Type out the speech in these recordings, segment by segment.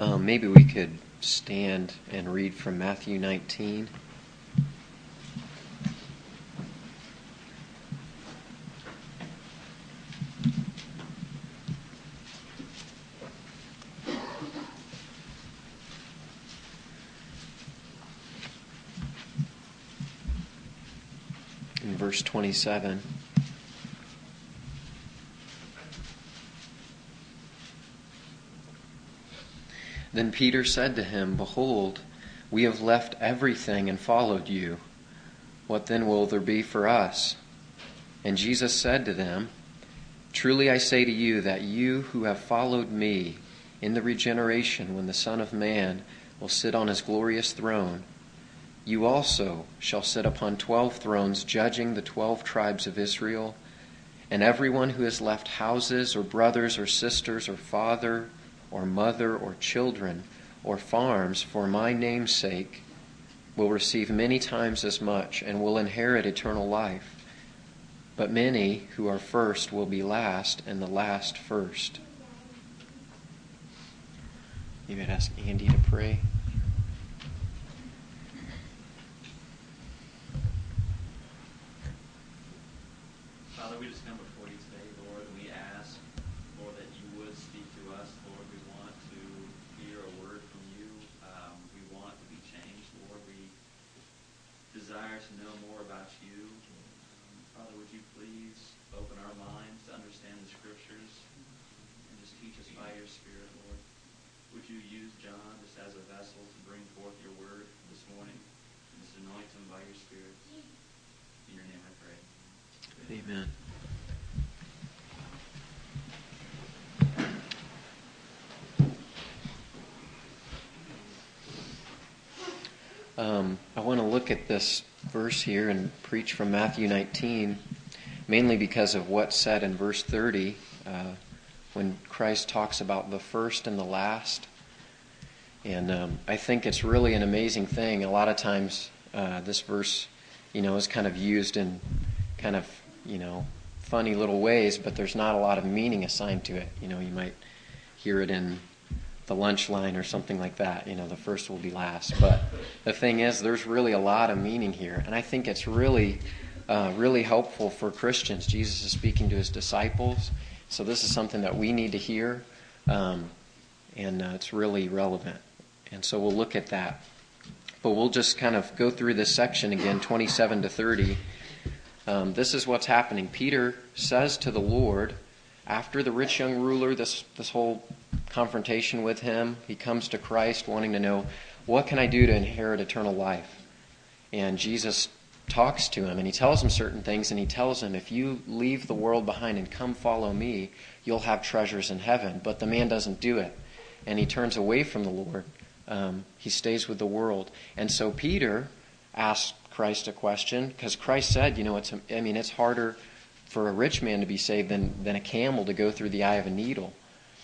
Um, maybe we could stand and read from Matthew 19. In verse 27. Then Peter said to him, Behold, we have left everything and followed you. What then will there be for us? And Jesus said to them, Truly I say to you that you who have followed me in the regeneration when the Son of Man will sit on his glorious throne, you also shall sit upon twelve thrones, judging the twelve tribes of Israel. And everyone who has left houses, or brothers, or sisters, or father, or mother, or children, or farms for my name's sake will receive many times as much and will inherit eternal life. But many who are first will be last, and the last first. You would ask Andy to pray. Father, we just come before you today, Lord, and we ask, Lord, that you would speak to us. Lord, we want to hear a word from you. Um, we want to be changed, Lord. We desire to know more about you. Um, Father, would you please open our minds to understand the scriptures and just teach us by your Spirit, Lord? Would you use John just as a vessel to bring forth your word this morning and just anoint him by your Spirit? In your name I pray. Amen. Um, I want to look at this verse here and preach from Matthew 19, mainly because of what's said in verse 30 uh, when Christ talks about the first and the last. And um, I think it's really an amazing thing. A lot of times, uh, this verse, you know, is kind of used in kind of, you know, funny little ways, but there's not a lot of meaning assigned to it. You know, you might hear it in the lunch line or something like that. You know, the first will be last. But the thing is, there's really a lot of meaning here, and I think it's really, uh, really helpful for Christians. Jesus is speaking to his disciples, so this is something that we need to hear, um, and uh, it's really relevant. And so we'll look at that. But we'll just kind of go through this section again, 27 to 30. Um, this is what's happening. Peter says to the Lord, after the rich young ruler, this, this whole confrontation with him, he comes to Christ wanting to know, what can I do to inherit eternal life? And Jesus talks to him and he tells him certain things and he tells him, if you leave the world behind and come follow me, you'll have treasures in heaven. But the man doesn't do it and he turns away from the Lord. Um, he stays with the world. And so Peter asks Christ a question because Christ said, you know, it's, I mean, it's harder for a rich man to be saved than, than a camel to go through the eye of a needle.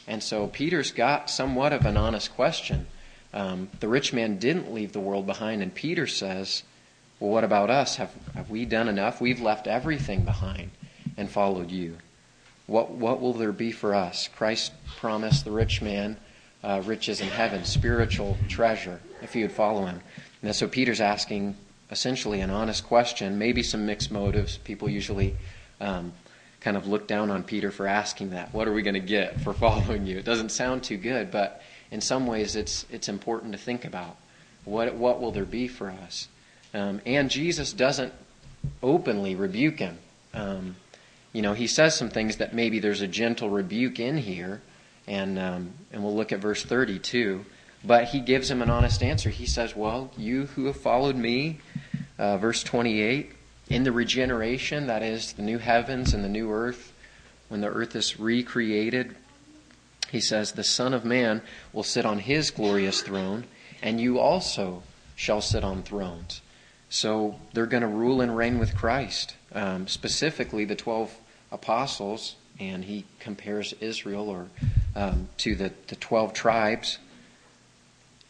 And so Peter's got somewhat of an honest question. Um, the rich man didn't leave the world behind, and Peter says, Well, what about us? Have, have we done enough? We've left everything behind and followed you. What, what will there be for us? Christ promised the rich man uh, riches in heaven, spiritual treasure, if he would follow him. And so Peter's asking essentially an honest question, maybe some mixed motives. People usually um, kind of look down on Peter for asking that. What are we going to get for following you? It doesn't sound too good, but in some ways it's it's important to think about. What what will there be for us? Um, and Jesus doesn't openly rebuke him. Um, you know, he says some things that maybe there's a gentle rebuke in here, and um, and we'll look at verse 32. But he gives him an honest answer. He says, "Well, you who have followed me," uh, verse 28 in the regeneration, that is, the new heavens and the new earth, when the earth is recreated, he says, The Son of Man will sit on his glorious throne, and you also shall sit on thrones. So they're going to rule and reign with Christ, um, specifically the 12 apostles, and he compares Israel or um, to the, the 12 tribes.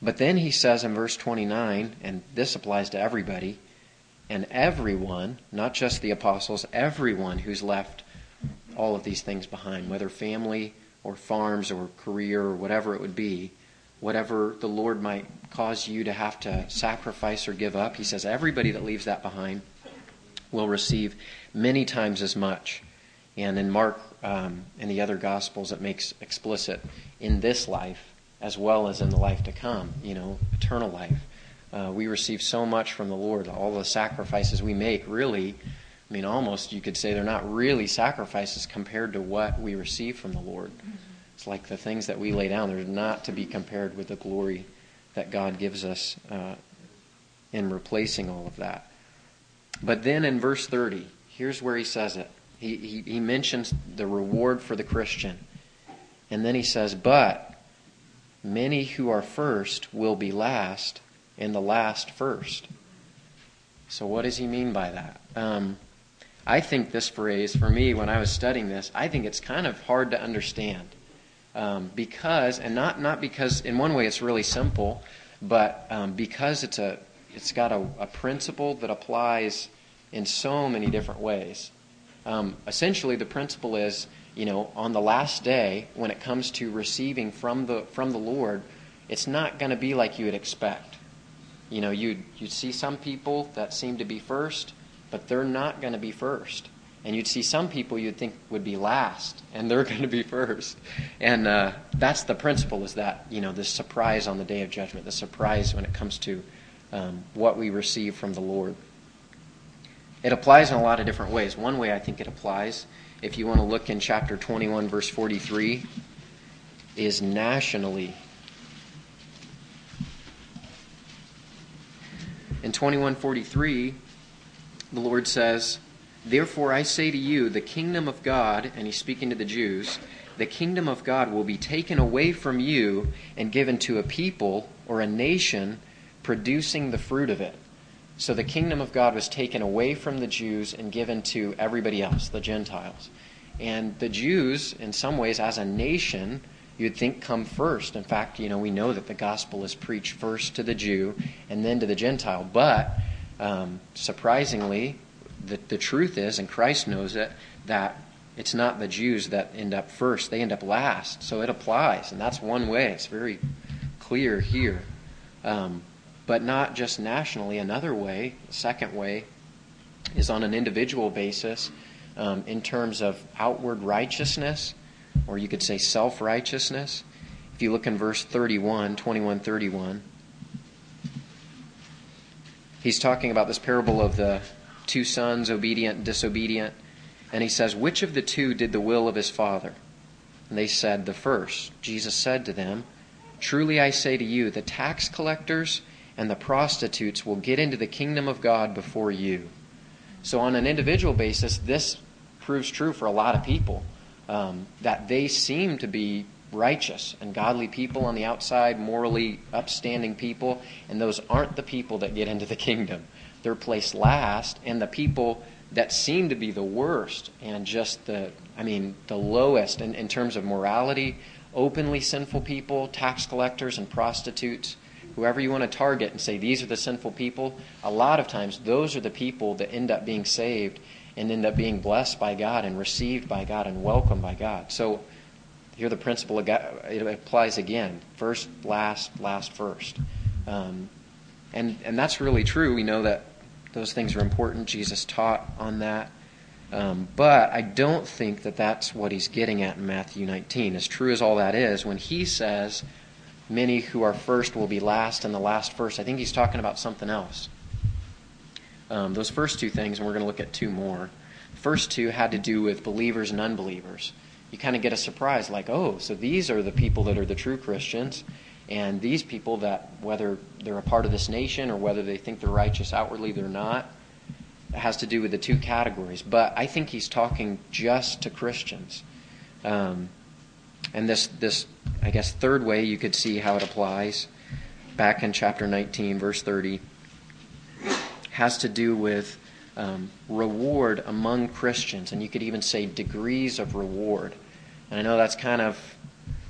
But then he says in verse 29, and this applies to everybody, and everyone, not just the apostles, everyone who's left all of these things behind, whether family or farms or career or whatever it would be, whatever the Lord might cause you to have to sacrifice or give up. He says everybody that leaves that behind will receive many times as much. And in Mark um, and the other Gospels, it makes explicit in this life as well as in the life to come, you know, eternal life. Uh, we receive so much from the Lord. All the sacrifices we make, really, I mean, almost you could say they're not really sacrifices compared to what we receive from the Lord. It's like the things that we lay down, they're not to be compared with the glory that God gives us uh, in replacing all of that. But then in verse 30, here's where he says it. He, he, he mentions the reward for the Christian. And then he says, But many who are first will be last, and the last first. So, what does he mean by that? Um, I think this phrase, for me, when I was studying this, I think it's kind of hard to understand. Um, because, and not, not because, in one way it's really simple, but um, because it's, a, it's got a, a, principle that applies in so many different ways. Um, essentially, the principle is, you know, on the last day, when it comes to receiving from the, from the Lord, it's not going to be like you would expect. You know, you'd, you'd see some people that seem to be first, but they're not going to be first. And you'd see some people you'd think would be last, and they're going to be first. And uh, that's the principle is that, you know, this surprise on the day of judgment, the surprise when it comes to um, what we receive from the Lord. It applies in a lot of different ways. One way I think it applies, if you want to look in chapter 21, verse 43, is nationally. In 2143, the Lord says, Therefore I say to you, the kingdom of God, and he's speaking to the Jews, the kingdom of God will be taken away from you and given to a people or a nation producing the fruit of it. So the kingdom of God was taken away from the Jews and given to everybody else, the Gentiles. And the Jews, in some ways, as a nation, you'd think come first. In fact, you know, we know that the gospel is preached first to the Jew and then to the Gentile. But um, surprisingly, the, the truth is, and Christ knows it, that it's not the Jews that end up first, they end up last. So it applies, and that's one way. It's very clear here. Um, but not just nationally. Another way, second way, is on an individual basis um, in terms of outward righteousness, or you could say self righteousness. If you look in verse 31, 21 31, he's talking about this parable of the two sons, obedient and disobedient. And he says, Which of the two did the will of his father? And they said, The first. Jesus said to them, Truly I say to you, the tax collectors and the prostitutes will get into the kingdom of God before you. So, on an individual basis, this proves true for a lot of people um, that they seem to be righteous and godly people on the outside, morally upstanding people, and those aren't the people that get into the kingdom. They're placed last, and the people that seem to be the worst and just the, I mean, the lowest in, in terms of morality, openly sinful people, tax collectors and prostitutes, whoever you want to target and say these are the sinful people, a lot of times those are the people that end up being saved and end up being blessed by God and received by God and welcomed by God. So here the principle it applies again: first, last, last, first, um, and and that's really true. We know that those things are important. Jesus taught on that. Um, but I don't think that that's what he's getting at in Matthew 19. As true as all that is, when he says, Many who are first will be last, and the last first, I think he's talking about something else. Um, those first two things, and we're going to look at two more. First two had to do with believers and unbelievers. You kind of get a surprise, like, oh, so these are the people that are the true Christians, and these people that, whether they're a part of this nation or whether they think they're righteous outwardly, they're not, it has to do with the two categories. But I think he's talking just to Christians. Um, and this, this, I guess, third way you could see how it applies, back in chapter 19, verse 30, has to do with um, reward among Christians. And you could even say degrees of reward. And I know that's kind of,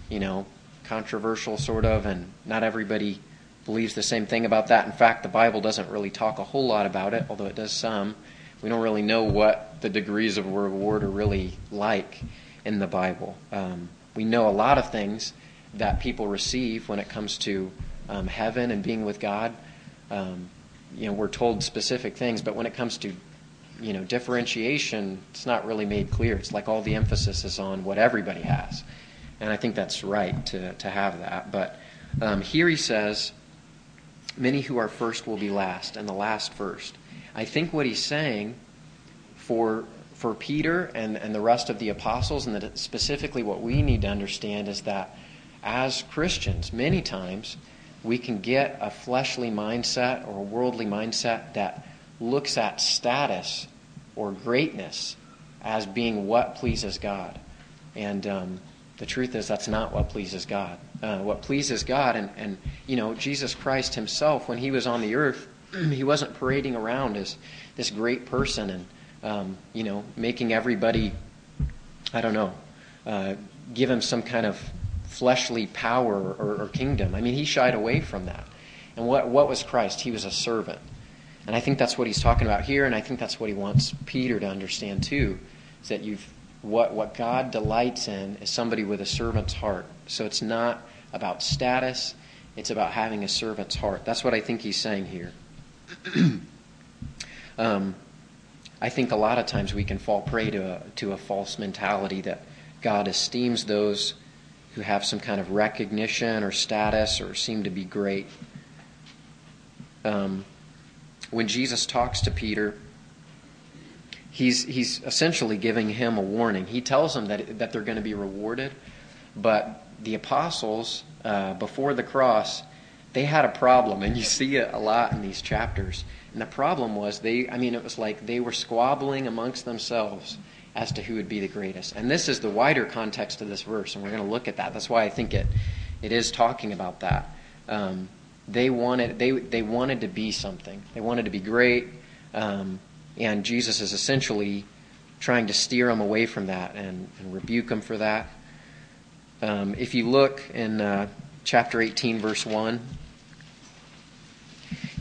you know, controversial, sort of, and not everybody believes the same thing about that. In fact, the Bible doesn't really talk a whole lot about it, although it does some. We don't really know what the degrees of reward are really like in the Bible. Um, we know a lot of things that people receive when it comes to um, heaven and being with God. Um, you know, we're told specific things, but when it comes to you know differentiation, it's not really made clear. It's like all the emphasis is on what everybody has, and I think that's right to to have that. But um, here he says, "Many who are first will be last, and the last first. I think what he's saying for for Peter and, and the rest of the apostles, and that specifically what we need to understand is that as Christians, many times we can get a fleshly mindset or a worldly mindset that looks at status or greatness as being what pleases God. And um, the truth is, that's not what pleases God. Uh, what pleases God, and, and, you know, Jesus Christ himself, when he was on the earth, he wasn't parading around as this great person and, um, you know, making everybody, I don't know, uh, give him some kind of fleshly power or, or kingdom. I mean, he shied away from that. And what, what was Christ? He was a servant. And I think that's what he's talking about here, and I think that's what he wants Peter to understand too, is that you've what what God delights in is somebody with a servant's heart. So it's not about status, it's about having a servant's heart. That's what I think he's saying here. um, I think a lot of times we can fall prey to a, to a false mentality that God esteems those who have some kind of recognition or status or seem to be great. Um, when Jesus talks to Peter, he's, he's essentially giving him a warning. He tells him that, that they're going to be rewarded, but the apostles, uh, before the cross, they had a problem, and you see it a lot in these chapters. And the problem was they, I mean, it was like they were squabbling amongst themselves as to who would be the greatest. And this is the wider context of this verse, and we're going to look at that. That's why I think it, it is talking about that. Um, they wanted they they wanted to be something. They wanted to be great, um, and Jesus is essentially trying to steer them away from that and, and rebuke them for that. Um, if you look in uh, chapter 18, verse 1,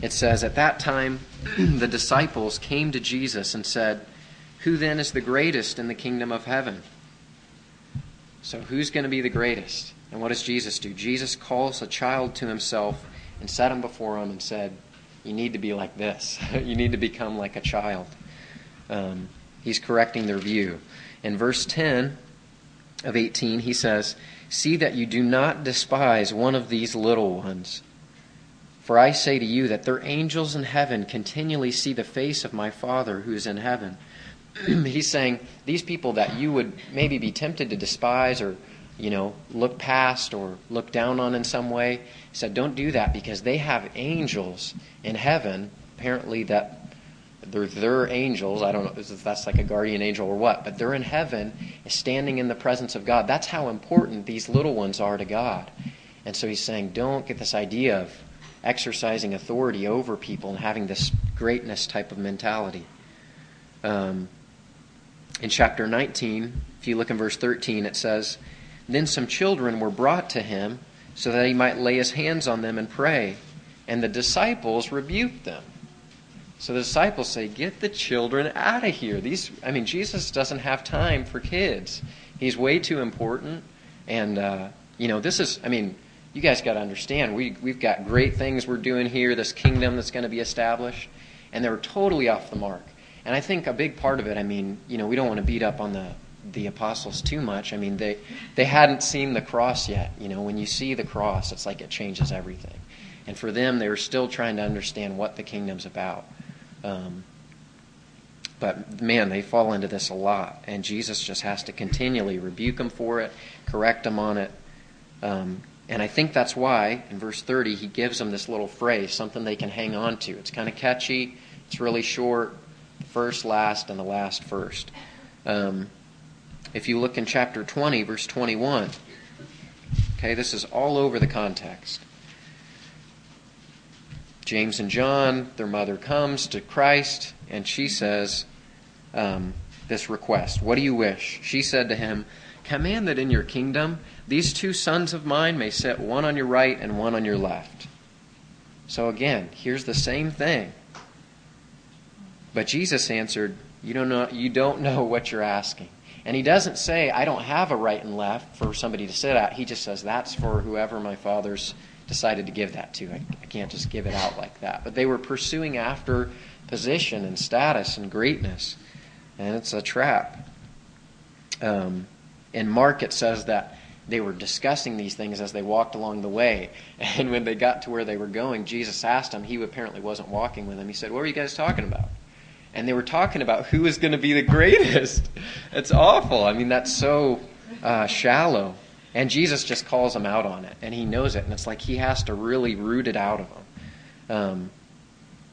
it says, At that time, the disciples came to Jesus and said, who then is the greatest in the kingdom of heaven? So, who's going to be the greatest? And what does Jesus do? Jesus calls a child to himself and set him before him and said, You need to be like this. you need to become like a child. Um, he's correcting their view. In verse 10 of 18, he says, See that you do not despise one of these little ones. For I say to you that their angels in heaven continually see the face of my Father who is in heaven. he's saying these people that you would maybe be tempted to despise or you know look past or look down on in some way he said don't do that because they have angels in heaven apparently that they're their angels. I don't know if that's like a guardian angel or what but they're in heaven standing in the presence of god. That's how important these little ones are to god. And so he's saying don't get this idea of exercising authority over people and having this greatness type of mentality um, in chapter 19, if you look in verse 13, it says, Then some children were brought to him so that he might lay his hands on them and pray. And the disciples rebuked them. So the disciples say, Get the children out of here. These, I mean, Jesus doesn't have time for kids. He's way too important. And, uh, you know, this is, I mean, you guys got to understand, we, we've got great things we're doing here, this kingdom that's going to be established. And they're totally off the mark. And I think a big part of it, I mean, you know, we don't want to beat up on the the apostles too much. I mean, they they hadn't seen the cross yet. You know, when you see the cross, it's like it changes everything. And for them, they were still trying to understand what the kingdom's about. Um, but man, they fall into this a lot, and Jesus just has to continually rebuke them for it, correct them on it. Um, and I think that's why in verse 30 he gives them this little phrase, something they can hang on to. It's kind of catchy, it's really short, first last and the last first. Um, if you look in chapter 20, verse 21, okay, this is all over the context. James and John, their mother comes to Christ, and she says um, this request What do you wish? She said to him, Command that in your kingdom these two sons of mine may sit one on your right and one on your left. So again, here's the same thing. But Jesus answered, you don't know, you don't know what you're asking. And he doesn't say, I don't have a right and left for somebody to sit at. He just says, that's for whoever my father's decided to give that to. I, I can't just give it out like that. But they were pursuing after position and status and greatness. And it's a trap. Um, in Mark, it says that they were discussing these things as they walked along the way. And when they got to where they were going, Jesus asked them, he apparently wasn't walking with them. He said, What were you guys talking about? And they were talking about who was going to be the greatest. It's awful. I mean, that's so uh, shallow. And Jesus just calls them out on it, and he knows it. And it's like he has to really root it out of them. Um,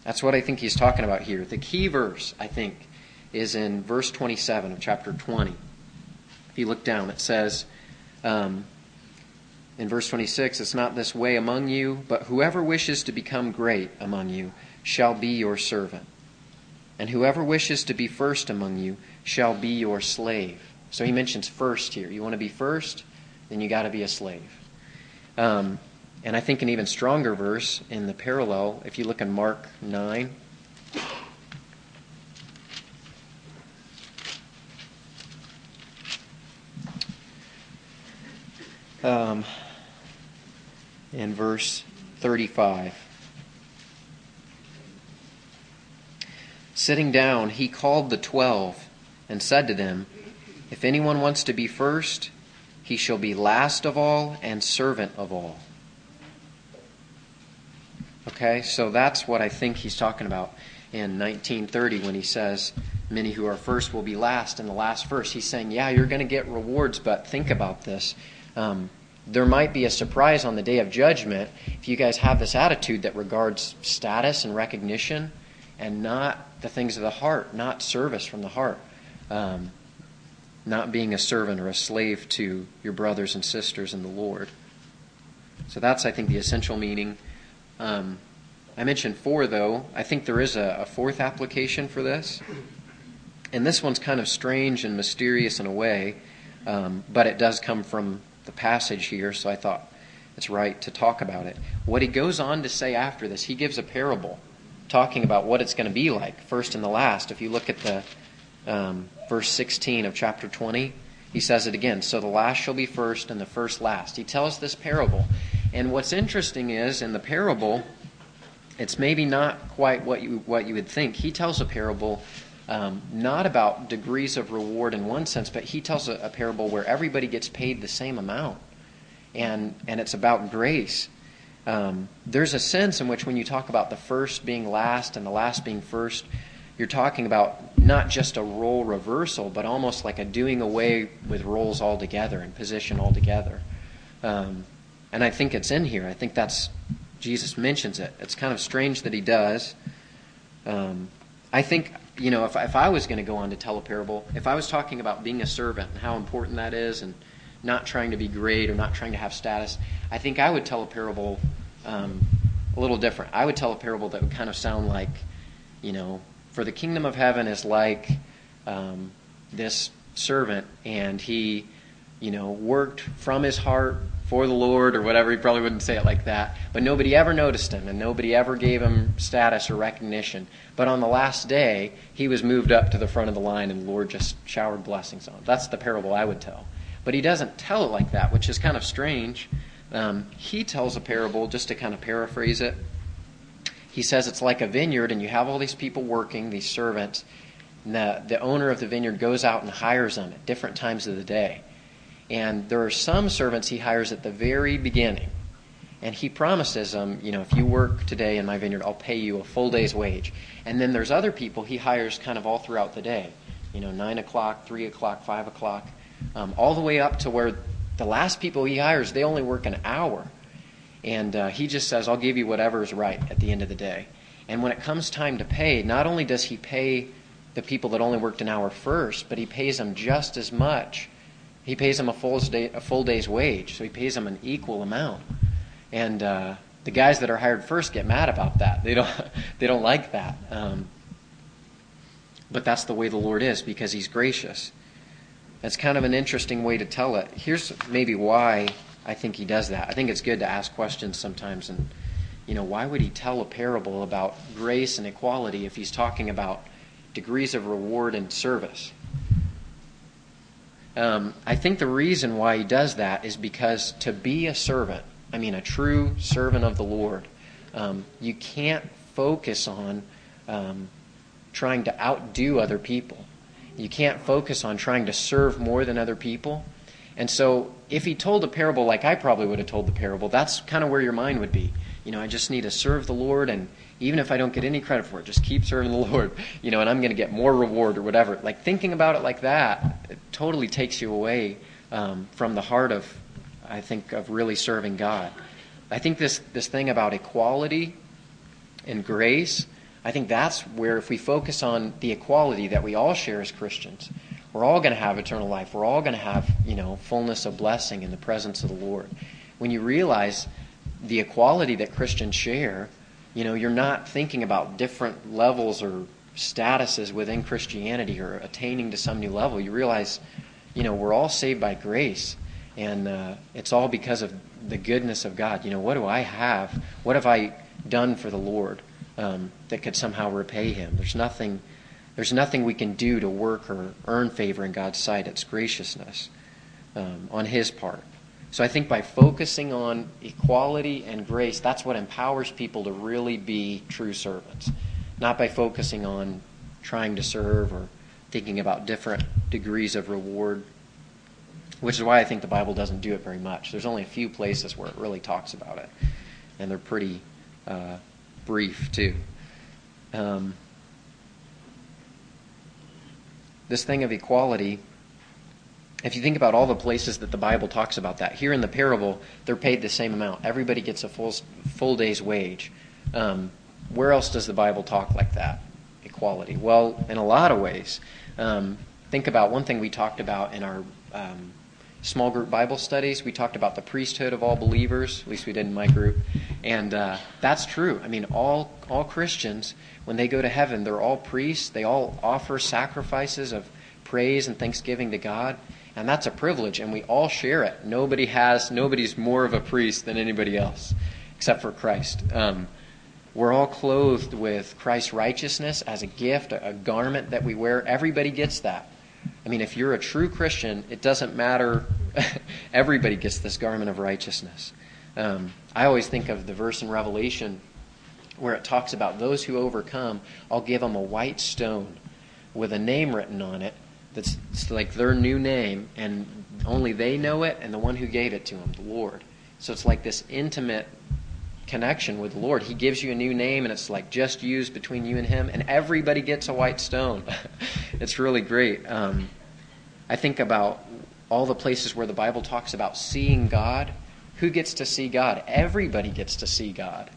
that's what I think he's talking about here. The key verse, I think, is in verse 27 of chapter 20. If you look down, it says, um, in verse 26, it's not this way among you, but whoever wishes to become great among you shall be your servant. And whoever wishes to be first among you shall be your slave. So he mentions first here. You want to be first? Then you got to be a slave. Um, and I think an even stronger verse in the parallel, if you look in Mark 9, um, in verse 35. Sitting down, he called the twelve and said to them, If anyone wants to be first, he shall be last of all and servant of all. Okay, so that's what I think he's talking about in 1930 when he says, Many who are first will be last, and the last first. He's saying, Yeah, you're going to get rewards, but think about this. Um, there might be a surprise on the day of judgment if you guys have this attitude that regards status and recognition and not the things of the heart, not service from the heart, um, not being a servant or a slave to your brothers and sisters in the Lord. So that's, I think, the essential meaning. Um, I mentioned four, though. I think there is a, a fourth application for this. And this one's kind of strange and mysterious in a way, um, but it does come from the passage here, so I thought it's right to talk about it. What he goes on to say after this, he gives a parable talking about what it's going to be like, first and the last. If you look at the um, verse 16 of chapter 20, he says it again. So the last shall be first, and the first last. He tells this parable. And what's interesting is, in the parable, it's maybe not quite what you, what you would think. He tells a parable um, not about degrees of reward in one sense, but he tells a, a, parable where everybody gets paid the same amount, and and it's about grace. Um, there's a sense in which when you talk about the first being last and the last being first, you're talking about not just a role reversal, but almost like a doing away with roles altogether and position altogether. Um, and I think it's in here. I think that's Jesus mentions it. It's kind of strange that he does. Um, I think you know, if, if I was going to go on to tell a parable, if I was talking about being a servant and how important that is and not trying to be great or not trying to have status, I think I would tell a parable um, a little different. I would tell a parable that would kind of sound like, you know, for the kingdom of heaven is like um, this servant, and he, you know, worked from his heart for the Lord or whatever. He probably wouldn't say it like that. But nobody ever noticed him and nobody ever gave him status or recognition. But on the last day, he was moved up to the front of the line and the Lord just showered blessings on him. That's the parable I would tell. But he doesn't tell it like that, which is kind of strange. Um, he tells a parable, just to kind of paraphrase it. He says it's like a vineyard and you have all these people working, these servants. And the, the owner of the vineyard goes out and hires them at different times of the day. And there are some servants he hires at the very beginning. And he promises them, you know, if you work today in my vineyard, I'll pay you a full day's wage. And then there's other people he hires kind of all throughout the day, you know, 9 o'clock, 3 o'clock, 5 o'clock, um, all the way up to where the last people he hires, they only work an hour. And uh, he just says, I'll give you whatever is right at the end of the day. And when it comes time to pay, not only does he pay the people that only worked an hour first, but he pays them just as much he pays them a full, day, a full day's wage, so he pays them an equal amount. And uh, the guys that are hired first get mad about that. They don't, they don't like that. Um, but that's the way the Lord is because He's gracious. That's kind of an interesting way to tell it. Here's maybe why I think He does that. I think it's good to ask questions sometimes. And, you know, why would He tell a parable about grace and equality if He's talking about degrees of reward and service? Um, I think the reason why he does that is because to be a servant, I mean, a true servant of the Lord, um, you can't focus on um, trying to outdo other people. You can't focus on trying to serve more than other people. And so, if he told a parable like I probably would have told the parable, that's kind of where your mind would be. You know, I just need to serve the Lord, and even if I don't get any credit for it, just keep serving the Lord, you know, and I'm going to get more reward or whatever. Like thinking about it like that, totally takes you away um, from the heart of, I think, of really serving God. I think this, this thing about equality and grace, I think that's where if we focus on the equality that we all share as Christians, we're all going to have eternal life. We're all going to have, you know, fullness of blessing in the presence of the Lord. When you realize the equality that Christians share, you know, you're not thinking about different levels or statuses within Christianity or attaining to some new level. You realize, you know, we're all saved by grace, and uh, it's all because of the goodness of God. You know, what do I have? What have I done for the Lord um, that could somehow repay Him? There's nothing. There's nothing we can do to work or earn favor in God's sight. It's graciousness um, on His part. So I think by focusing on equality and grace, that's what empowers people to really be true servants. Not by focusing on trying to serve or thinking about different degrees of reward, which is why I think the Bible doesn't do it very much. There's only a few places where it really talks about it, and they're pretty uh, brief, too. Um, this thing of equality if you think about all the places that the Bible talks about that, here in the parable, they're paid the same amount. Everybody gets a full full day's wage. Um, where else does the Bible talk like that? Equality. Well, in a lot of ways. Um, think about one thing we talked about in our um, small group Bible studies. We talked about the priesthood of all believers. At least we did in my group, and uh, that's true. I mean, all all Christians, when they go to heaven, they're all priests. They all offer sacrifices of praise and thanksgiving to God. And that's a privilege, and we all share it. Nobody has, nobody's more of a priest than anybody else, except for Christ. Um, we're all clothed with Christ's righteousness as a gift, a, garment that we wear. Everybody gets that. I mean, if you're a true Christian, it doesn't matter. Everybody gets this garment of righteousness. Um, I always think of the verse in Revelation where it talks about those who overcome, I'll give them a white stone with a name written on it that's like their new name, and only they know it, and the one who gave it to them, the Lord. So it's like this intimate connection with the Lord. He gives you a new name, and it's like just used between you and Him, and everybody gets a white stone. it's really great. Um, I think about all the places where the Bible talks about seeing God. Who gets to see God? Everybody gets to see God.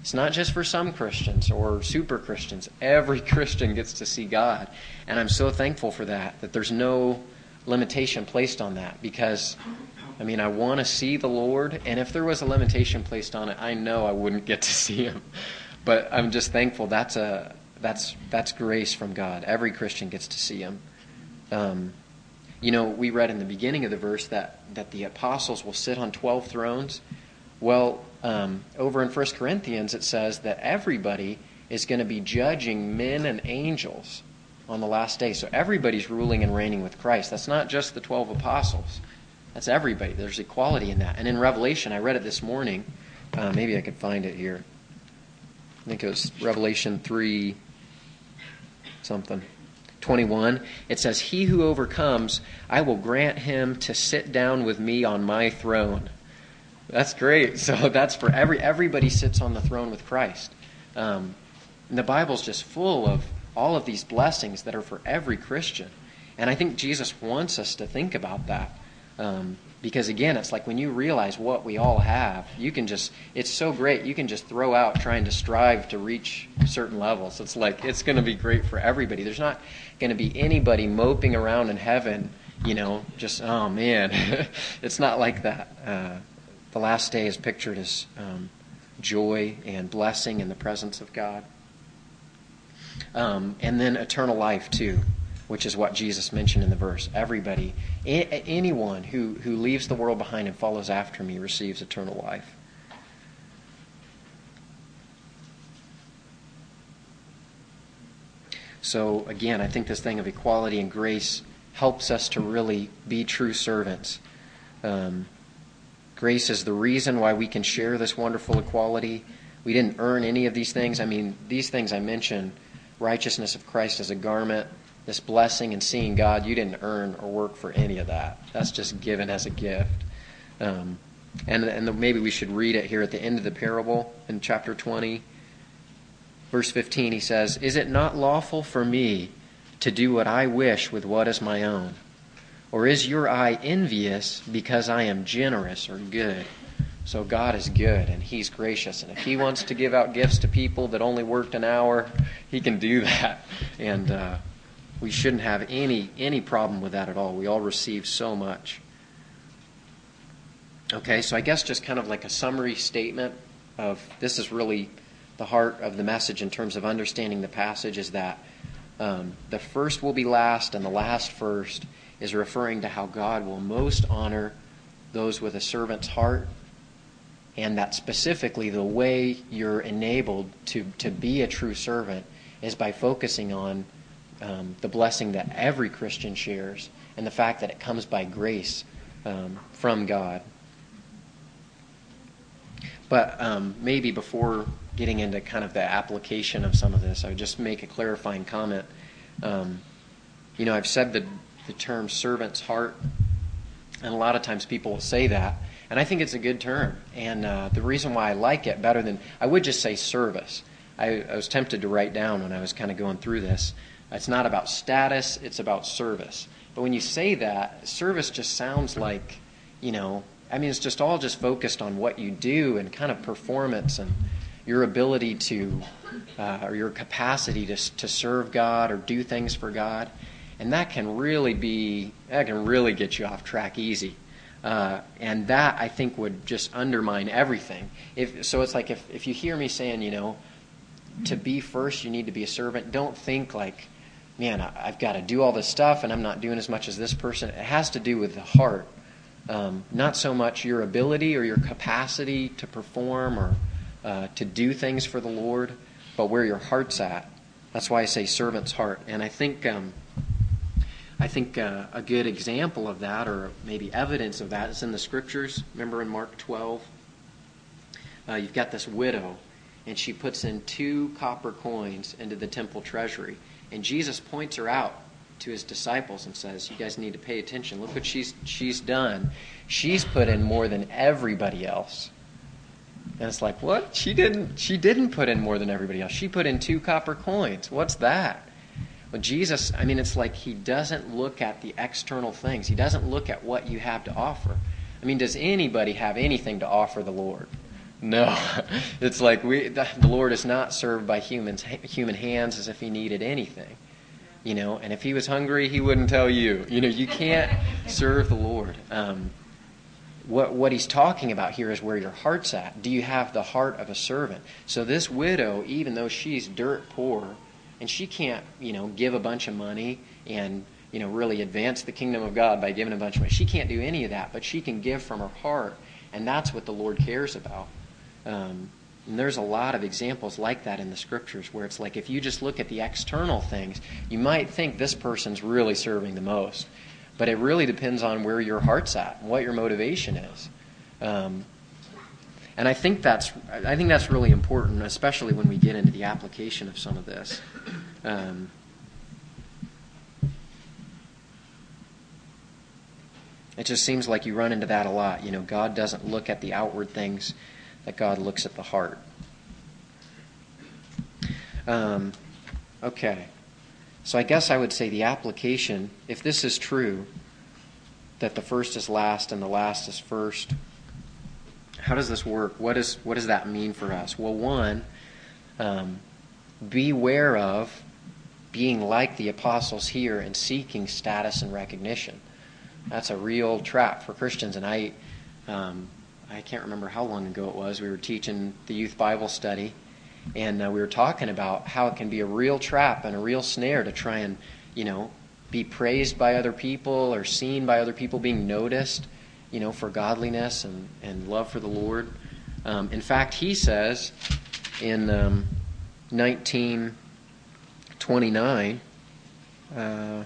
It's not just for some Christians or super Christians. Every Christian gets to see God. And I'm so thankful for that, that there's no limitation placed on that because, I mean, I want to see the Lord. And if there was a limitation placed on it, I know I wouldn't get to see Him. But I'm just thankful that's, a, that's, that's grace from God. Every Christian gets to see Him. Um, you know, we read in the beginning of the verse that, that the apostles will sit on 12 thrones. Well, um, over in 1 Corinthians, it says that everybody is going to be judging men and angels on the last day. So everybody's ruling and reigning with Christ. That's not just the 12 apostles, that's everybody. There's equality in that. And in Revelation, I read it this morning. Uh, maybe I could find it here. I think it was Revelation 3 something. 21, it says, He who overcomes, I will grant him to sit down with me on my throne that's great. So that's for every everybody sits on the throne with Christ. Um, and the Bible's just full of all of these blessings that are for every Christian. And I think Jesus wants us to think about that. Um, because again, it's like when you realize what we all have, you can just, it's so great, you can just throw out trying to strive to reach certain levels. It's like, it's going to be great for everybody. There's not going to be anybody moping around in heaven, you know, just, oh man. it's not like that. Uh, the last day is pictured as um, joy and blessing in the presence of God. Um, and then eternal life, too, which is what Jesus mentioned in the verse. Everybody, anyone who, who leaves the world behind and follows after me receives eternal life. So, again, I think this thing of equality and grace helps us to really be true servants. Um, grace is the reason why we can share this wonderful equality. We didn't earn any of these things. I mean, these things I mentioned righteousness of Christ as a garment, this blessing and seeing God, you didn't earn or work for any of that. That's just given as a gift. Um, and and the, maybe we should read it here at the end of the parable in chapter 20. Verse 15, he says, Is it not lawful for me to do what I wish with what is my own? Or is your eye envious because I am generous or good? So God is good and He's gracious. And if He wants to give out gifts to people that only worked an hour, He can do that. And uh, we shouldn't have any, any problem with that at all. We all receive so much. Okay, so I guess just kind of like a summary statement of this is really the heart of the message in terms of understanding the passage is that um, the first will be last and the last first is referring to how God will most honor those with a servant's heart and that specifically the way you're enabled to, to be a true servant is by focusing on um, the blessing that every Christian shares and the fact that it comes by grace um, from God. But um, maybe before getting into kind of the application of some of this, I would just make a clarifying comment. Um, you know, I've said the, the term servant's heart, and a lot of times people will say that, and I think it's a good term. And uh, the reason why I like it better than, I would just say service. I, I was tempted to write down when I was kind of going through this. It's not about status, it's about service. But when you say that, service just sounds like, you know, I mean, it's just all just focused on what you do and kind of performance and your ability to, uh, or your capacity to, to serve God or do things for God. And that can really be, that can really get you off track easy. Uh, and that I think would just undermine everything. If, so it's like if, if you hear me saying, you know, to be first, you need to be a servant, don't think like, man, I, have got to do all this stuff and I'm not doing as much as this person. It has to do with the heart, um, not so much your ability or your capacity to perform or uh, to do things for the Lord, but where your heart's at. That's why I say servant's heart. And I think. Um, I think uh, a good example of that, or maybe evidence of that, is in the scriptures. Remember in Mark 12? Uh, you've got this widow, and she puts in two copper coins into the temple treasury. And Jesus points her out to his disciples and says, You guys need to pay attention. Look what she's, she's done. She's put in more than everybody else. And it's like, what? She didn't she didn't put in more than everybody else. She put in two copper coins. What's that? Well, Jesus, I mean, it's like he doesn't look at the external things. He doesn't look at what you have to offer. I mean, does anybody have anything to offer the Lord? No. It's like we, the, Lord is not served by humans, human hands as if he needed anything. You know, and if he was hungry, he wouldn't tell you. You know, you can't serve the Lord. Um, what, what he's talking about here is where your heart's at. Do you have the heart of a servant? So this widow, even though she's dirt poor, and she can't, you know, give a bunch of money and you know really advance the kingdom of God by giving a bunch of money. She can't do any of that, but she can give from her heart, and that's what the Lord cares about. Um, and there's a lot of examples like that in the scriptures where it's like if you just look at the external things, you might think this person's really serving the most. But it really depends on where your heart's at and what your motivation is. Um, and I think that's I think that's really important, especially when we get into the application of some of this. Um, it just seems like you run into that a lot. You know, God doesn't look at the outward things; that God looks at the heart. Um, okay, so I guess I would say the application, if this is true, that the first is last and the last is first how does this work? What, is, what does that mean for us? Well, one, um, beware of being like the apostles here and seeking status and recognition. That's a real trap for Christians. And I, um, I can't remember how long ago it was. We were teaching the youth Bible study, and uh, we were talking about how it can be a real trap and a real snare to try and, you know, be praised by other people or seen by other people, being noticed you know, for godliness and, and love for the Lord. Um, in fact, he says in um, 1929, uh,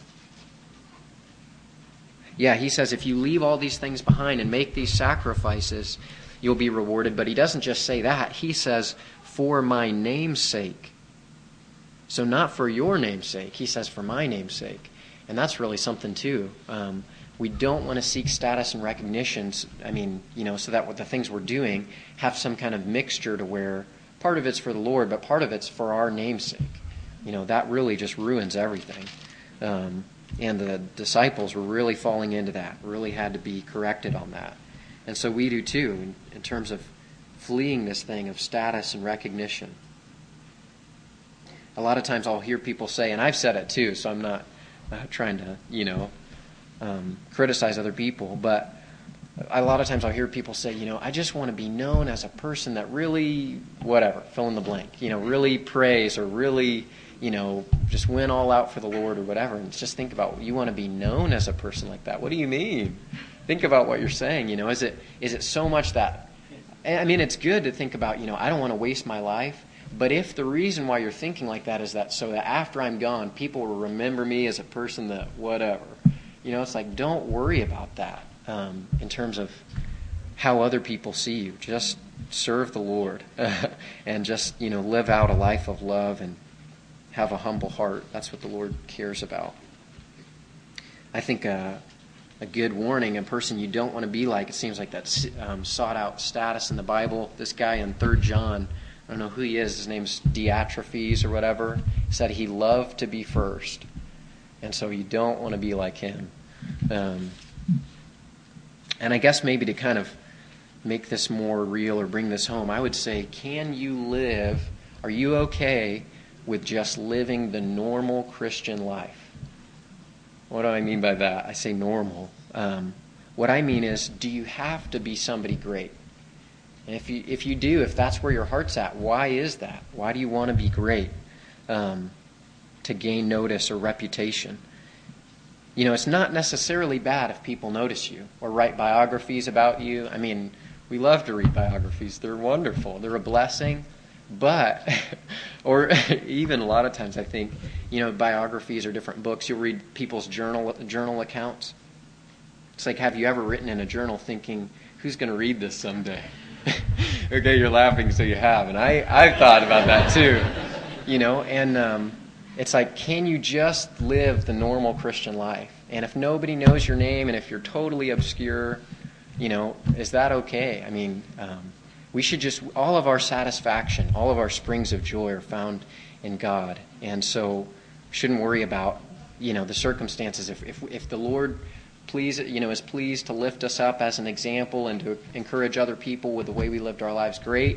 yeah, he says if you leave all these things behind and make these sacrifices, you'll be rewarded. But he doesn't just say that. He says, for my name's sake. So, not for your name's sake. He says, for my name's sake. And that's really something, too. Um, we don't want to seek status and recognition. I mean, you know, so that what the things we're doing have some kind of mixture to where part of it's for the Lord, but part of it's for our namesake. You know, that really just ruins everything. Um, and the disciples were really falling into that, really had to be corrected on that. And so we do too, in, in terms of fleeing this thing of status and recognition. A lot of times I'll hear people say, and I've said it too, so I'm not uh, trying to, you know, um, criticize other people, but a lot of times I'll hear people say, you know, I just want to be known as a person that really, whatever, fill in the blank, you know, really prays or really, you know, just went all out for the Lord or whatever. And just think about you want to be known as a person like that. What do you mean? Think about what you're saying. You know, is it is it so much that? I mean, it's good to think about. You know, I don't want to waste my life. But if the reason why you're thinking like that is that so that after I'm gone, people will remember me as a person that whatever you know, it's like don't worry about that um, in terms of how other people see you. Just serve the Lord and just you know live out a life of love and have a humble heart. That's what the Lord cares about. I think uh, a good warning, a person you don't want to be like. It seems like that um, sought out status in the Bible. This guy in Third John, I don't know who he is. His name's Diotrephes or whatever. Said he loved to be first, and so you don't want to be like him. Um, and I guess maybe to kind of make this more real or bring this home, I would say, can you live, are you okay with just living the normal Christian life? What do I mean by that? I say normal. Um, what I mean is, do you have to be somebody great? And if you, if you do, if that's where your heart's at, why is that? Why do you want to be great? Um, to gain notice or reputation? you know, it's not necessarily bad if people notice you or write biographies about you. I mean, we love to read biographies. They're wonderful. They're a blessing. But, or even a lot of times, I think, you know, biographies or different books, you'll read people's journal, journal accounts. It's like, have you ever written in a journal thinking, who's going to read this someday? okay, you're laughing, so you have. And I, I've thought about that too. You know, and, um, it's like, can you just live the normal Christian life? And if nobody knows your name and if you're totally obscure, you know, is that okay? I mean, um, we should just, all of our satisfaction, all of our springs of joy are found in God. And so, shouldn't worry about, you know, the circumstances. If, if, if the Lord please, you know, is pleased to lift us up as an example and to encourage other people with the way we lived our lives, great.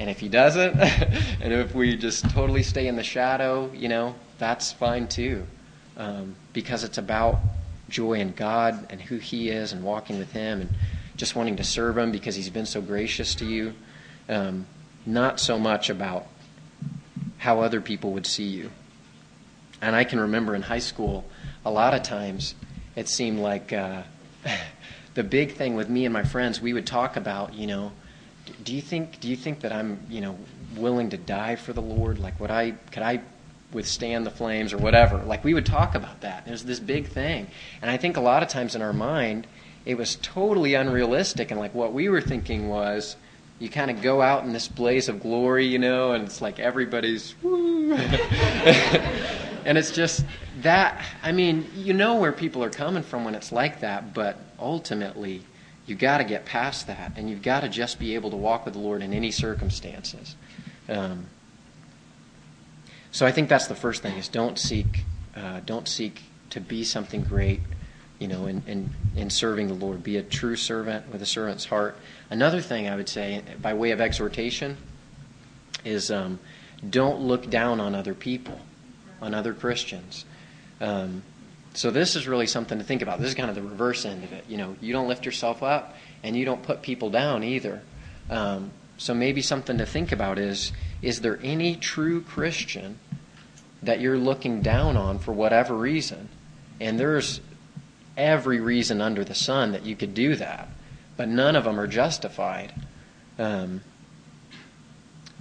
And if he doesn't, and if we just totally stay in the shadow, you know, that's fine too. Um, because it's about joy in God and who he is and walking with him and just wanting to serve him because he's been so gracious to you. Um, not so much about how other people would see you. And I can remember in high school, a lot of times it seemed like uh, the big thing with me and my friends, we would talk about, you know, do you think do you think that I'm you know willing to die for the Lord? Like, would I could I withstand the flames or whatever? Like, we would talk about that. It was this big thing, and I think a lot of times in our mind, it was totally unrealistic. And like what we were thinking was, you kind of go out in this blaze of glory, you know, and it's like everybody's woo. and it's just that. I mean, you know where people are coming from when it's like that, but ultimately You've got to get past that, and you've got to just be able to walk with the Lord in any circumstances. Um, so I think that's the first thing: is don't seek, uh, don't seek to be something great, you know, in, in in serving the Lord. Be a true servant with a servant's heart. Another thing I would say, by way of exhortation, is um, don't look down on other people, on other Christians. Um, so this is really something to think about. This is kind of the reverse end of it. You know, you don't lift yourself up, and you don't put people down either. Um, so maybe something to think about is: is there any true Christian that you're looking down on for whatever reason? And there's every reason under the sun that you could do that, but none of them are justified. Um,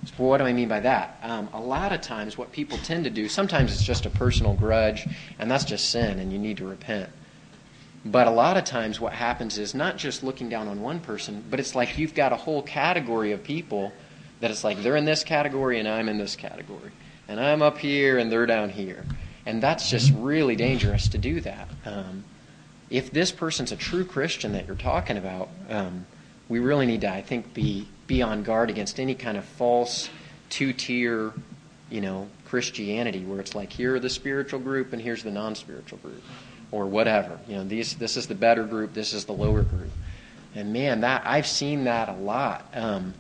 so what do I mean by that? Um, a lot of times, what people tend to do, sometimes it's just a personal grudge, and that's just sin, and you need to repent. But a lot of times, what happens is not just looking down on one person, but it's like you've got a whole category of people that it's like they're in this category and I'm in this category. And I'm up here and they're down here. And that's just really dangerous to do that. Um, if this person's a true Christian that you're talking about, um, we really need to, I think, be be on guard against any kind of false two-tier, you know, Christianity where it's like here are the spiritual group and here's the non-spiritual group, or whatever. You know, these this is the better group, this is the lower group, and man, that I've seen that a lot. Um,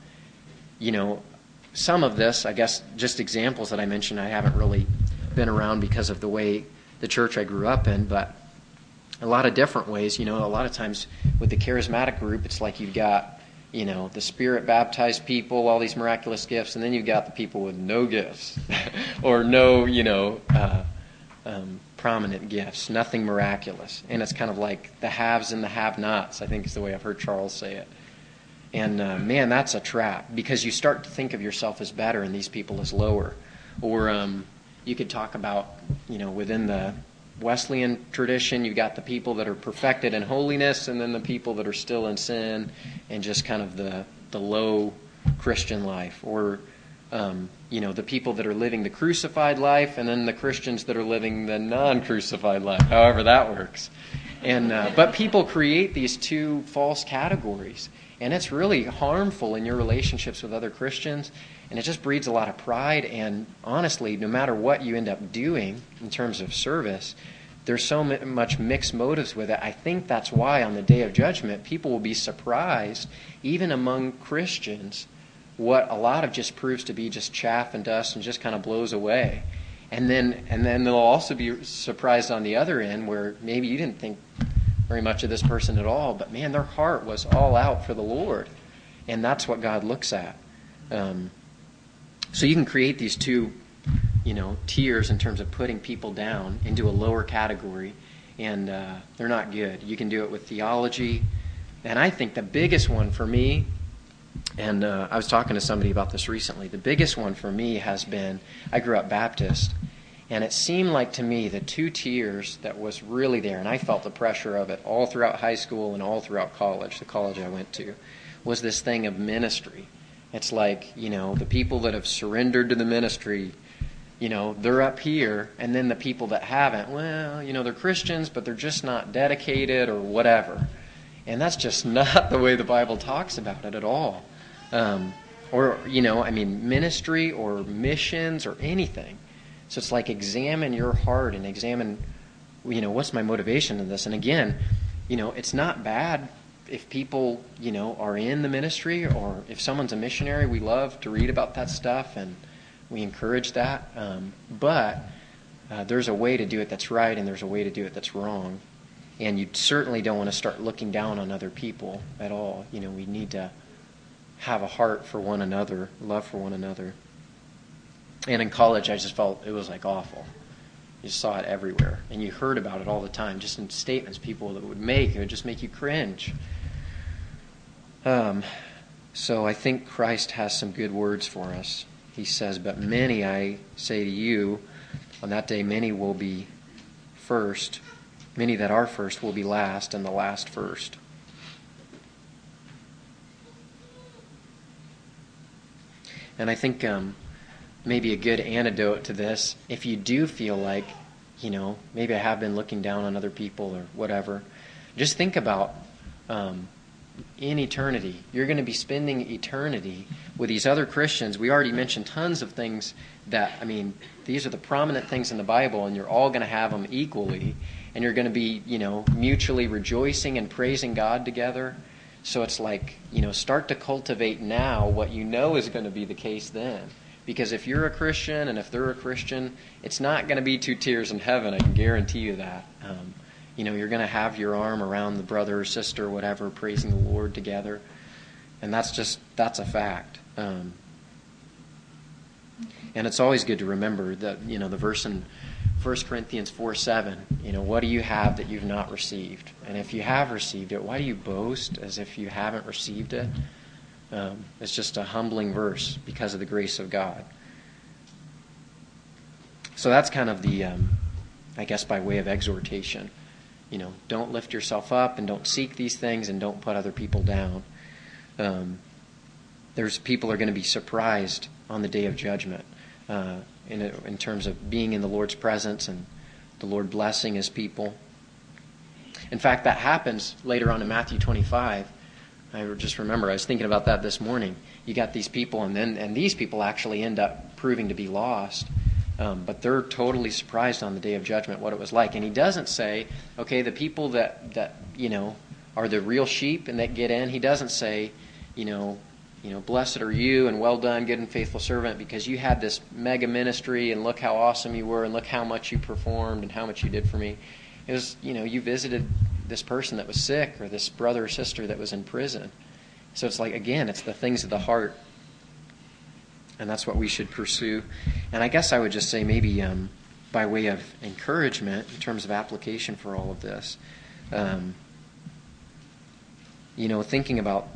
you know, some of this, I guess, just examples that I mentioned, I haven't really been around because of the way the church I grew up in, but a lot of different ways. You know, a lot of times with the charismatic group, it's like you've got, you know, the spirit baptized people, all these miraculous gifts, and then you've got the people with no gifts or no, you know, uh, um, prominent gifts, nothing miraculous. And it's kind of like the haves and the have nots, I think is the way I've heard Charles say it. And uh, man, that's a trap because you start to think of yourself as better and these people as lower. Or um, you could talk about, you know, within the Wesleyan tradition, you've got the people that are perfected in holiness, and then the people that are still in sin, and just kind of the the low Christian life, or um, you know the people that are living the crucified life, and then the Christians that are living the non-crucified life. However that works, and uh, but people create these two false categories, and it's really harmful in your relationships with other Christians and it just breeds a lot of pride. And honestly, no matter what you end up doing in terms of service, there's so much mixed motives with it. I think that's why on the day of judgment, people will be surprised, even among Christians, what a lot of just proves to be just chaff and dust and just kind of blows away. And then, and then they'll also be surprised on the other end where maybe you didn't think very much of this person at all, but man, their heart was all out for the Lord. And that's what God looks at. Um, so you can create these two, you know, tiers in terms of putting people down into a lower category, and uh, they're not good. You can do it with theology, and I think the biggest one for me, and uh, I was talking to somebody about this recently. The biggest one for me has been I grew up Baptist, and it seemed like to me the two tiers that was really there, and I felt the pressure of it all throughout high school and all throughout college, the college I went to, was this thing of ministry it's like, you know, the people that have surrendered to the ministry, you know, they're up here, and then the people that haven't, well, you know, they're Christians, but they're just not dedicated or whatever. And that's just not the way the Bible talks about it at all. Um, or, you know, I mean, ministry or missions or anything. So it's like examine your heart and examine, you know, what's my motivation in this? And again, you know, it's not bad if people, you know, are in the ministry or if someone's a missionary, we love to read about that stuff and we encourage that. Um, but uh, there's a way to do it that's right and there's a way to do it that's wrong. And you certainly don't want to start looking down on other people at all. You know, we need to have a heart for one another, love for one another. And in college, I just felt it was like awful. You saw it everywhere, and you heard about it all the time, just in statements people that would make. It would just make you cringe. Um, so I think Christ has some good words for us. He says, But many, I say to you, on that day many will be first. Many that are first will be last, and the last first. And I think um, maybe a good antidote to this, if you do feel like, you know, maybe I have been looking down on other people or whatever, just think about um, in eternity. You're going to be spending eternity with these other Christians. We already mentioned tons of things that, I mean, these are the prominent things in the Bible, and you're all going to have them equally. And you're going to be, you know, mutually rejoicing and praising God together. So it's like, you know, start to cultivate now what you know is going to be the case then. Because if you're a Christian and if they're a Christian, it's not going to be two tiers in heaven. I can guarantee you that. Um, you know, you're going to have your arm around the brother or sister or whatever, praising the Lord together. And that's just, that's a fact. Um, and it's always good to remember that, you know, the verse in 1 Corinthians 4 7, you know, what do you have that you've not received? And if you have received it, why do you boast as if you haven't received it? Um, it's just a humbling verse because of the grace of God. So that's kind of the, um, I guess, by way of exhortation you know, don't lift yourself up and don't seek these things and don't put other people down. Um, there's people are going to be surprised on the day of judgment uh, in, in terms of being in the Lord's presence and the Lord blessing his people. In fact, that happens later on in Matthew 25. I just remember I was thinking about that this morning. You got these people, and then and these people actually end up proving to be lost. Um, but they're totally surprised on the day of judgment what it was like. And he doesn't say, okay, the people that, that you know are the real sheep and that get in. He doesn't say, you know, you know, blessed are you and well done, good and faithful servant, because you had this mega ministry and look how awesome you were and look how much you performed and how much you did for me. It was, you know, you visited this person that was sick or this brother or sister that was in prison. So it's like, again, it's the things of the heart and that's what we should pursue. And I guess I would just say maybe um, by way of encouragement in terms of application for all of this, um, you know, thinking about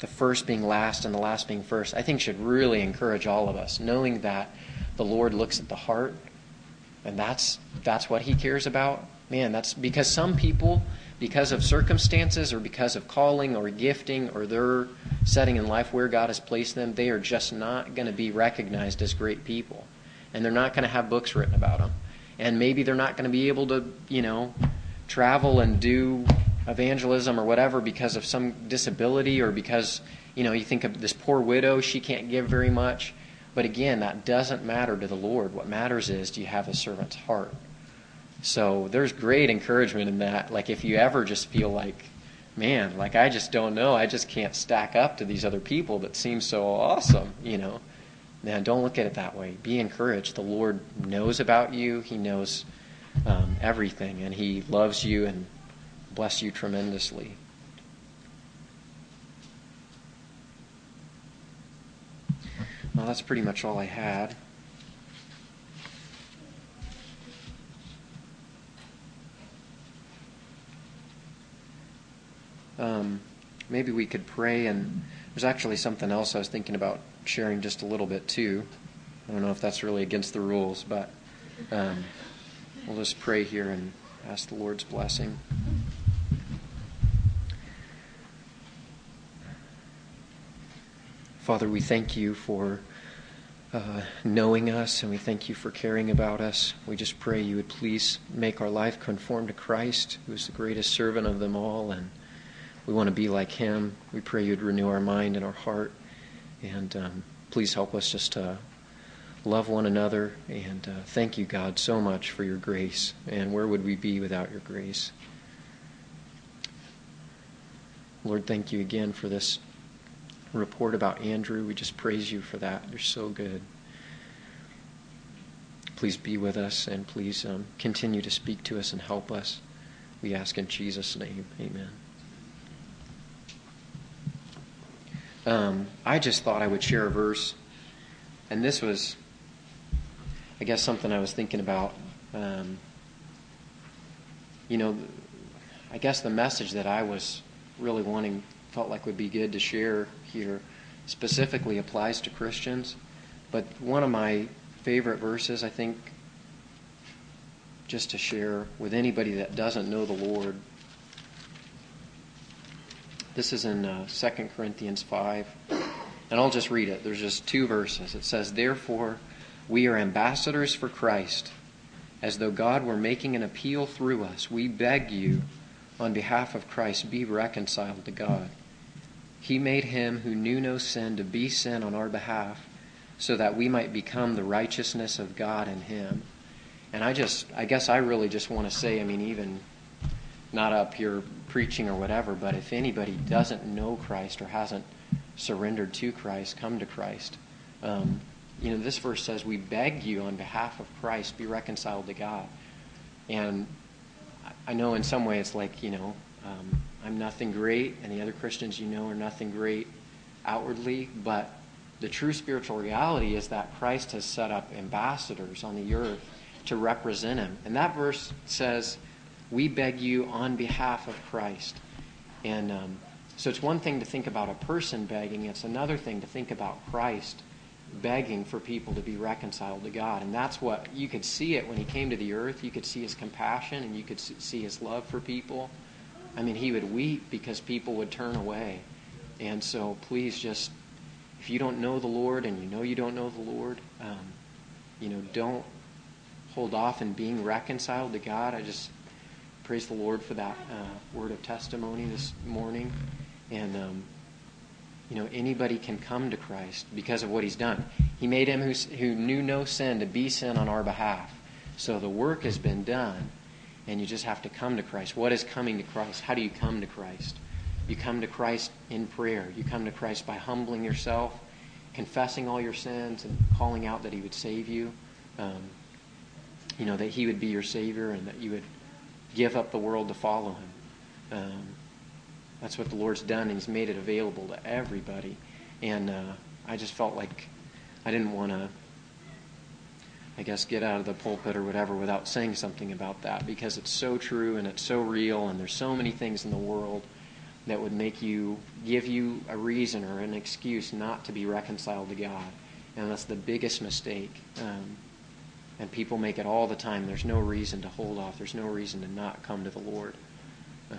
the first being last and the last being first, I think should really encourage all of us, knowing that the Lord looks at the heart, and that's that's what He cares about. Man, that's because some people because of circumstances or because of calling or gifting or their setting in life where God has placed them, they are just not going to be recognized as great people. And they're not going to have books written about them. And maybe they're not going to be able to, you know, travel and do evangelism or whatever because of some disability or because, you know, you think of this poor widow, she can't give very much. But again, that doesn't matter to the Lord. What matters is do you have a servant's heart? So there's great encouragement in that. Like if you ever just feel like, man, like I just don't know, I just can't stack up to these other people that seem so awesome, you know. Man, don't look at it that way. Be encouraged. The Lord knows about you. He knows um, everything, and He loves you and bless you tremendously. Well, that's pretty much all I had. Um, maybe we could pray. And there's actually something else I was thinking about sharing just a little bit too. I don't know if that's really against the rules, but um, we'll just pray here and ask the Lord's blessing. Father, we thank you for uh, knowing us and we thank you for caring about us. We just pray you would please make our life conform to Christ, who is the greatest servant of them all, and we want to be like Him. We pray you'd renew our mind and our heart. And um, please help us just to love one another. And uh, thank you, God, so much for your grace. And where would we be without your grace? Lord, thank you again for this report about Andrew. We just praise you for that. You're so good. Please be with us and please um, continue to speak to us and help us. We ask in Jesus' name. Amen. Um, I just thought I would share a verse, and this was, I guess, something I was thinking about. Um, you know, I guess the message that I was really wanting, felt like would be good to share here, specifically applies to Christians. But one of my favorite verses, I think, just to share with anybody that doesn't know the Lord, this is in uh, 2 Corinthians 5. And I'll just read it. There's just two verses. It says, Therefore, we are ambassadors for Christ, as though God were making an appeal through us. We beg you, on behalf of Christ, be reconciled to God. He made him who knew no sin to be sin on our behalf, so that we might become the righteousness of God in him. And I just, I guess I really just want to say, I mean, even not up here preaching or whatever, but if anybody doesn't know Christ or hasn't surrendered to Christ, come to Christ. Um, you know, this verse says, We beg you on behalf of Christ, be reconciled to God. And I know in some way it's like, you know, um, I'm nothing great, and the other Christians you know are nothing great outwardly, but the true spiritual reality is that Christ has set up ambassadors on the earth to represent him. And that verse says, we beg you on behalf of Christ. And um, so it's one thing to think about a person begging, it's another thing to think about Christ begging for people to be reconciled to God. And that's what you could see it when he came to the earth. You could see his compassion and you could see his love for people. I mean, he would weep because people would turn away. And so please just, if you don't know the Lord and you know you don't know the Lord, um, you know, don't hold off in being reconciled to God. I just praise the Lord for that uh, word of testimony this morning. And, um, you know, anybody can come to Christ because of what he's done. He made him who, who knew no sin to be sin on our behalf. So the work has been done, and you just have to come to Christ. What is coming to Christ? How do you come to Christ? You come to Christ in prayer. You come to Christ by humbling yourself, confessing all your sins, and calling out that he would save you. Um, you know, that he would be your Savior and that you would give up the world to follow him. Um, that's what the Lord's done, and He's made it available to everybody. And uh, I just felt like I didn't want to, I guess, get out of the pulpit or whatever without saying something about that because it's so true and it's so real, and there's so many things in the world that would make you give you a reason or an excuse not to be reconciled to God. And that's the biggest mistake. Um, and people make it all the time. There's no reason to hold off. There's no reason to not come to the Lord. Um,